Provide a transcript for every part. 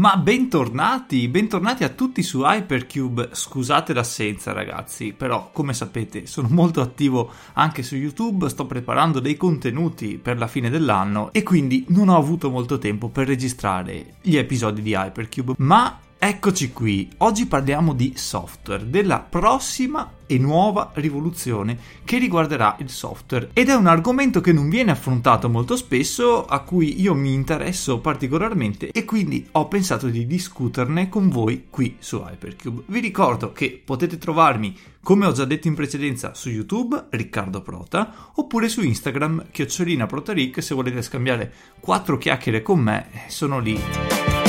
Ma bentornati, bentornati a tutti su Hypercube. Scusate l'assenza, ragazzi, però come sapete sono molto attivo anche su YouTube, sto preparando dei contenuti per la fine dell'anno e quindi non ho avuto molto tempo per registrare gli episodi di Hypercube, ma Eccoci qui, oggi parliamo di software, della prossima e nuova rivoluzione che riguarderà il software ed è un argomento che non viene affrontato molto spesso, a cui io mi interesso particolarmente e quindi ho pensato di discuterne con voi qui su Hypercube. Vi ricordo che potete trovarmi, come ho già detto in precedenza, su YouTube, Riccardo Prota, oppure su Instagram, chiocciolina Protaric, se volete scambiare quattro chiacchiere con me, sono lì.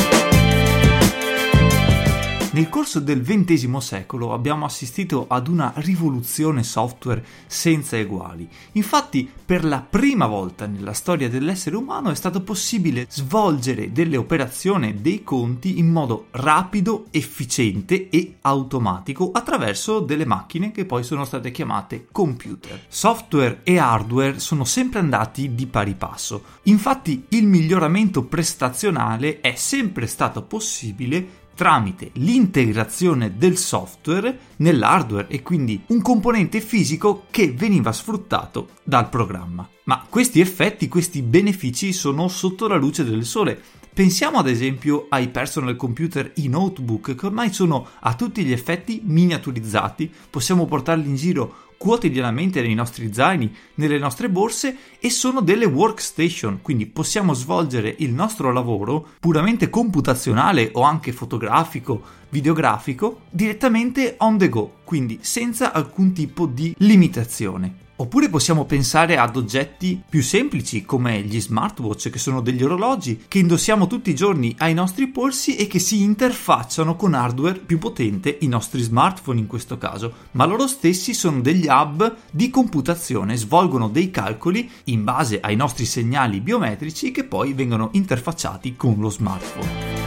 Nel corso del XX secolo abbiamo assistito ad una rivoluzione software senza eguali. Infatti, per la prima volta nella storia dell'essere umano è stato possibile svolgere delle operazioni, dei conti in modo rapido, efficiente e automatico attraverso delle macchine che poi sono state chiamate computer. Software e hardware sono sempre andati di pari passo. Infatti, il miglioramento prestazionale è sempre stato possibile tramite l'integrazione del software nell'hardware e quindi un componente fisico che veniva sfruttato dal programma. Ma questi effetti, questi benefici sono sotto la luce del sole. Pensiamo ad esempio ai personal computer i notebook che ormai sono a tutti gli effetti miniaturizzati, possiamo portarli in giro quotidianamente nei nostri zaini, nelle nostre borse e sono delle workstation, quindi possiamo svolgere il nostro lavoro puramente computazionale o anche fotografico, videografico direttamente on the go, quindi senza alcun tipo di limitazione. Oppure possiamo pensare ad oggetti più semplici come gli smartwatch, che sono degli orologi che indossiamo tutti i giorni ai nostri polsi e che si interfacciano con hardware più potente, i nostri smartphone in questo caso, ma loro stessi sono degli hub di computazione, svolgono dei calcoli in base ai nostri segnali biometrici che poi vengono interfacciati con lo smartphone.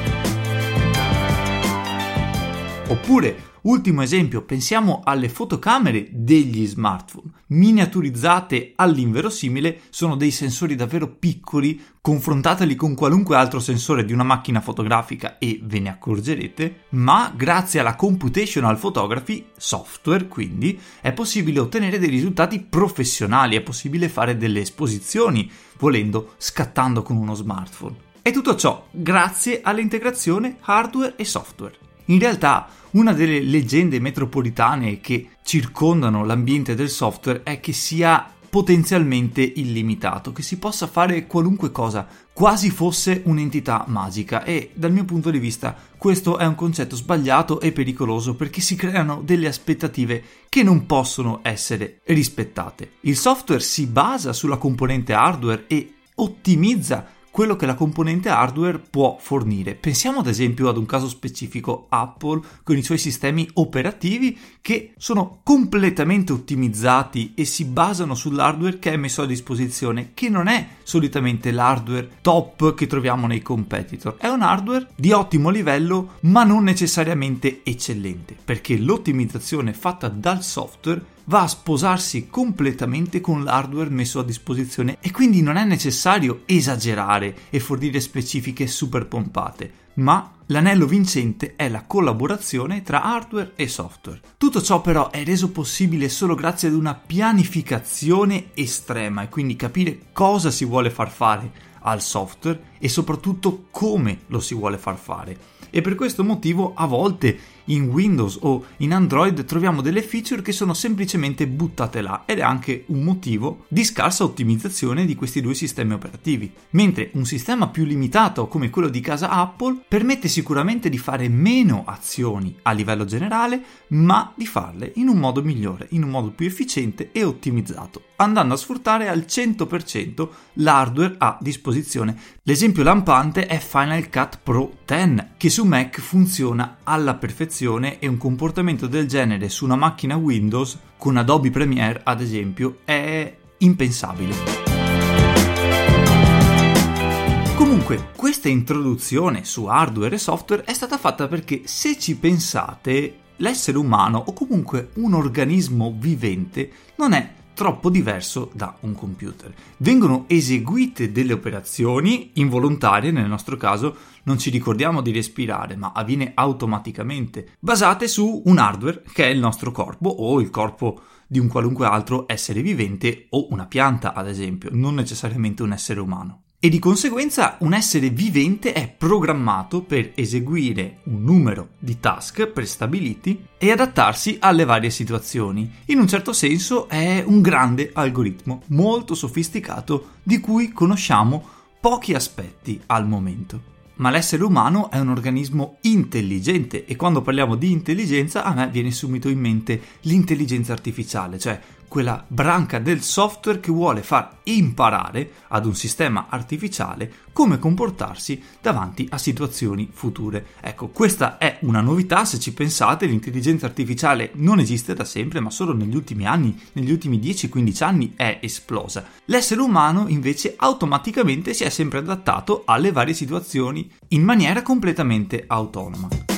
Oppure Ultimo esempio, pensiamo alle fotocamere degli smartphone. Miniaturizzate all'inverosimile, sono dei sensori davvero piccoli, confrontateli con qualunque altro sensore di una macchina fotografica e ve ne accorgerete, ma grazie alla computational photography, software quindi, è possibile ottenere dei risultati professionali, è possibile fare delle esposizioni, volendo, scattando con uno smartphone. E tutto ciò grazie all'integrazione hardware e software. In realtà, una delle leggende metropolitane che circondano l'ambiente del software è che sia potenzialmente illimitato, che si possa fare qualunque cosa, quasi fosse un'entità magica e dal mio punto di vista questo è un concetto sbagliato e pericoloso perché si creano delle aspettative che non possono essere rispettate. Il software si basa sulla componente hardware e ottimizza quello che la componente hardware può fornire. Pensiamo ad esempio ad un caso specifico Apple con i suoi sistemi operativi che sono completamente ottimizzati e si basano sull'hardware che è messo a disposizione, che non è solitamente l'hardware top che troviamo nei competitor, è un hardware di ottimo livello ma non necessariamente eccellente, perché l'ottimizzazione fatta dal software va a sposarsi completamente con l'hardware messo a disposizione e quindi non è necessario esagerare e fornire specifiche super pompate, ma l'anello vincente è la collaborazione tra hardware e software. Tutto ciò però è reso possibile solo grazie ad una pianificazione estrema e quindi capire cosa si vuole far fare al software e soprattutto come lo si vuole far fare. E per questo motivo a volte in Windows o in Android troviamo delle feature che sono semplicemente buttate là ed è anche un motivo di scarsa ottimizzazione di questi due sistemi operativi. Mentre un sistema più limitato come quello di casa Apple permette sicuramente di fare meno azioni a livello generale, ma di farle in un modo migliore, in un modo più efficiente e ottimizzato, andando a sfruttare al 100% l'hardware a disposizione. L'esempio lampante è Final Cut Pro 10, che su Mac funziona alla perfezione e un comportamento del genere su una macchina Windows con Adobe Premiere, ad esempio, è impensabile. Comunque, questa introduzione su hardware e software è stata fatta perché se ci pensate, l'essere umano o comunque un organismo vivente non è troppo diverso da un computer. Vengono eseguite delle operazioni involontarie, nel nostro caso non ci ricordiamo di respirare, ma avviene automaticamente, basate su un hardware che è il nostro corpo o il corpo di un qualunque altro essere vivente o una pianta, ad esempio, non necessariamente un essere umano e di conseguenza un essere vivente è programmato per eseguire un numero di task prestabiliti e adattarsi alle varie situazioni. In un certo senso è un grande algoritmo molto sofisticato di cui conosciamo pochi aspetti al momento. Ma l'essere umano è un organismo intelligente e quando parliamo di intelligenza a me viene subito in mente l'intelligenza artificiale, cioè quella branca del software che vuole far imparare ad un sistema artificiale come comportarsi davanti a situazioni future. Ecco, questa è una novità, se ci pensate, l'intelligenza artificiale non esiste da sempre, ma solo negli ultimi anni, negli ultimi 10-15 anni è esplosa. L'essere umano invece automaticamente si è sempre adattato alle varie situazioni in maniera completamente autonoma.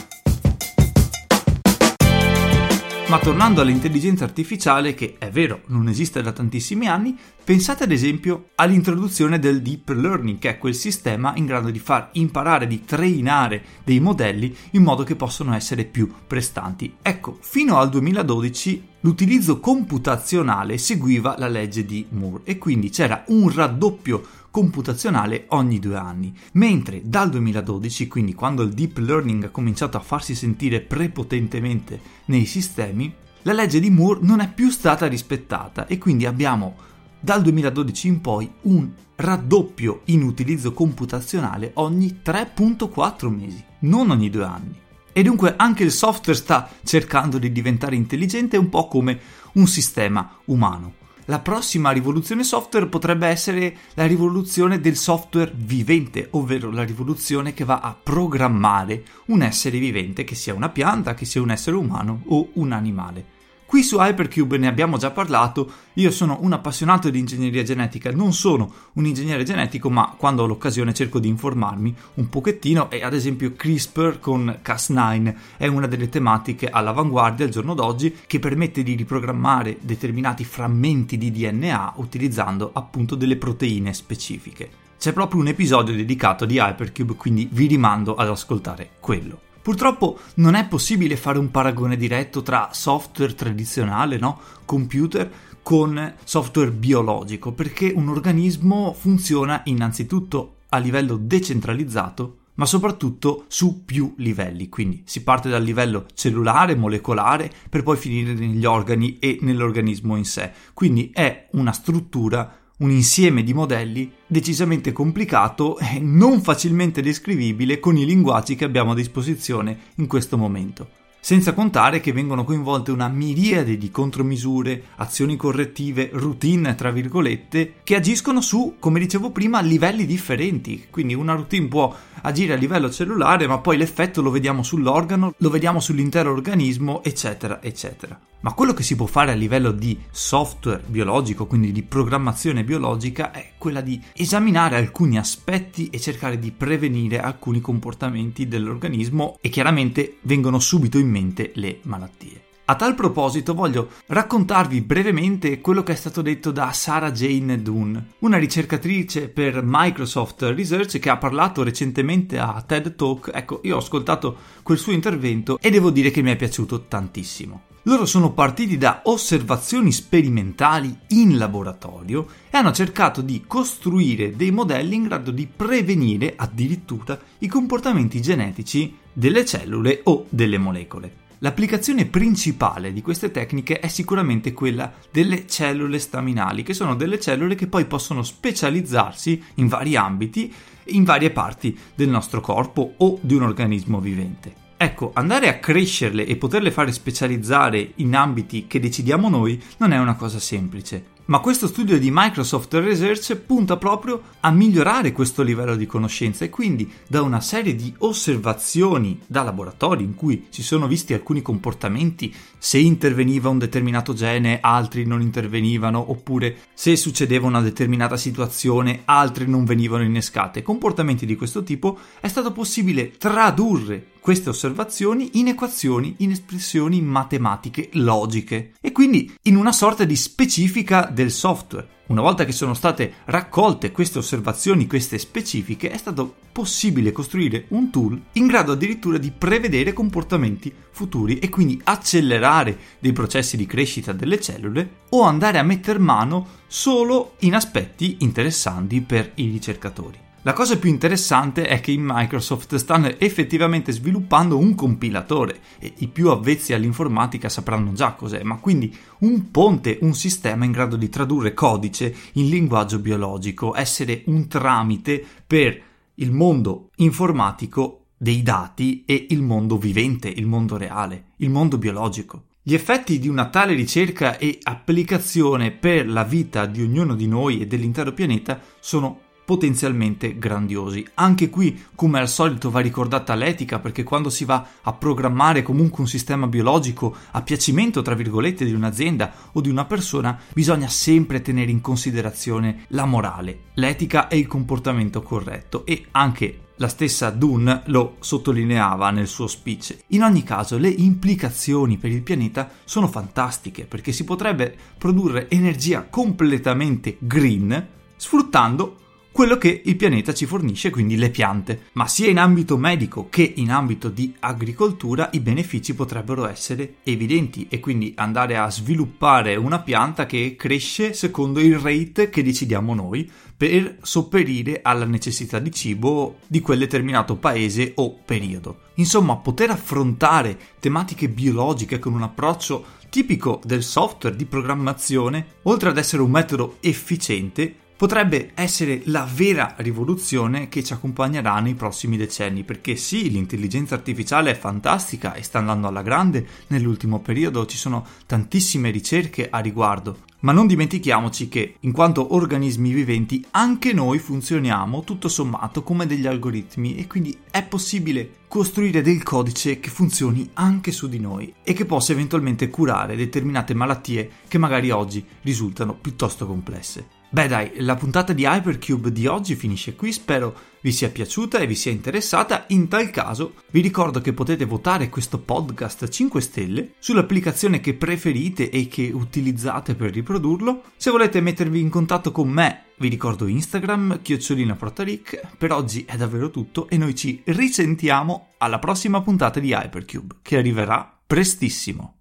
Ma tornando all'intelligenza artificiale, che è vero non esiste da tantissimi anni, pensate ad esempio all'introduzione del deep learning, che è quel sistema in grado di far imparare, di trainare dei modelli in modo che possano essere più prestanti. Ecco, fino al 2012 l'utilizzo computazionale seguiva la legge di Moore e quindi c'era un raddoppio computazionale ogni due anni, mentre dal 2012, quindi quando il deep learning ha cominciato a farsi sentire prepotentemente nei sistemi, la legge di Moore non è più stata rispettata e quindi abbiamo dal 2012 in poi un raddoppio in utilizzo computazionale ogni 3.4 mesi, non ogni due anni. E dunque anche il software sta cercando di diventare intelligente un po' come un sistema umano la prossima rivoluzione software potrebbe essere la rivoluzione del software vivente, ovvero la rivoluzione che va a programmare un essere vivente, che sia una pianta, che sia un essere umano o un animale. Qui su Hypercube ne abbiamo già parlato, io sono un appassionato di ingegneria genetica, non sono un ingegnere genetico, ma quando ho l'occasione cerco di informarmi un pochettino e ad esempio CRISPR con Cas9 è una delle tematiche all'avanguardia al giorno d'oggi che permette di riprogrammare determinati frammenti di DNA utilizzando appunto delle proteine specifiche. C'è proprio un episodio dedicato di Hypercube, quindi vi rimando ad ascoltare quello. Purtroppo non è possibile fare un paragone diretto tra software tradizionale, no? computer, con software biologico, perché un organismo funziona innanzitutto a livello decentralizzato, ma soprattutto su più livelli. Quindi si parte dal livello cellulare, molecolare, per poi finire negli organi e nell'organismo in sé. Quindi è una struttura un insieme di modelli decisamente complicato e non facilmente descrivibile con i linguaggi che abbiamo a disposizione in questo momento senza contare che vengono coinvolte una miriade di contromisure, azioni correttive, routine, tra virgolette, che agiscono su, come dicevo prima, livelli differenti. Quindi una routine può agire a livello cellulare, ma poi l'effetto lo vediamo sull'organo, lo vediamo sull'intero organismo, eccetera, eccetera. Ma quello che si può fare a livello di software biologico, quindi di programmazione biologica, è quella di esaminare alcuni aspetti e cercare di prevenire alcuni comportamenti dell'organismo e chiaramente vengono subito in mente le malattie. A tal proposito voglio raccontarvi brevemente quello che è stato detto da Sarah Jane Dunn, una ricercatrice per Microsoft Research che ha parlato recentemente a TED Talk. Ecco, io ho ascoltato quel suo intervento e devo dire che mi è piaciuto tantissimo. Loro sono partiti da osservazioni sperimentali in laboratorio e hanno cercato di costruire dei modelli in grado di prevenire addirittura i comportamenti genetici delle cellule o delle molecole. L'applicazione principale di queste tecniche è sicuramente quella delle cellule staminali, che sono delle cellule che poi possono specializzarsi in vari ambiti, in varie parti del nostro corpo o di un organismo vivente. Ecco, andare a crescerle e poterle fare specializzare in ambiti che decidiamo noi non è una cosa semplice. Ma questo studio di Microsoft Research punta proprio a migliorare questo livello di conoscenza e quindi da una serie di osservazioni da laboratori in cui si sono visti alcuni comportamenti, se interveniva un determinato gene altri non intervenivano oppure se succedeva una determinata situazione altre non venivano innescate, comportamenti di questo tipo è stato possibile tradurre queste osservazioni in equazioni, in espressioni matematiche logiche. E quindi in una sorta di specifica del software. Una volta che sono state raccolte queste osservazioni, queste specifiche, è stato possibile costruire un tool in grado addirittura di prevedere comportamenti futuri e quindi accelerare dei processi di crescita delle cellule o andare a metter mano solo in aspetti interessanti per i ricercatori. La cosa più interessante è che in Microsoft stanno effettivamente sviluppando un compilatore e i più avvezzi all'informatica sapranno già cos'è, ma quindi un ponte, un sistema in grado di tradurre codice in linguaggio biologico, essere un tramite per il mondo informatico dei dati e il mondo vivente, il mondo reale, il mondo biologico. Gli effetti di una tale ricerca e applicazione per la vita di ognuno di noi e dell'intero pianeta sono potenzialmente grandiosi. Anche qui, come al solito, va ricordata l'etica perché quando si va a programmare comunque un sistema biologico a piacimento, tra virgolette, di un'azienda o di una persona, bisogna sempre tenere in considerazione la morale, l'etica e il comportamento corretto e anche la stessa Dunn lo sottolineava nel suo speech. In ogni caso, le implicazioni per il pianeta sono fantastiche perché si potrebbe produrre energia completamente green sfruttando quello che il pianeta ci fornisce, quindi le piante. Ma sia in ambito medico che in ambito di agricoltura i benefici potrebbero essere evidenti e quindi andare a sviluppare una pianta che cresce secondo il rate che decidiamo noi per sopperire alla necessità di cibo di quel determinato paese o periodo. Insomma, poter affrontare tematiche biologiche con un approccio tipico del software di programmazione, oltre ad essere un metodo efficiente, potrebbe essere la vera rivoluzione che ci accompagnerà nei prossimi decenni, perché sì, l'intelligenza artificiale è fantastica e sta andando alla grande nell'ultimo periodo, ci sono tantissime ricerche a riguardo, ma non dimentichiamoci che, in quanto organismi viventi, anche noi funzioniamo tutto sommato come degli algoritmi e quindi è possibile costruire del codice che funzioni anche su di noi e che possa eventualmente curare determinate malattie che magari oggi risultano piuttosto complesse. Beh dai, la puntata di Hypercube di oggi finisce qui, spero vi sia piaciuta e vi sia interessata. In tal caso vi ricordo che potete votare questo podcast 5 stelle sull'applicazione che preferite e che utilizzate per riprodurlo. Se volete mettervi in contatto con me, vi ricordo Instagram, chiocciolina protaric. Per oggi è davvero tutto e noi ci risentiamo alla prossima puntata di Hypercube, che arriverà prestissimo.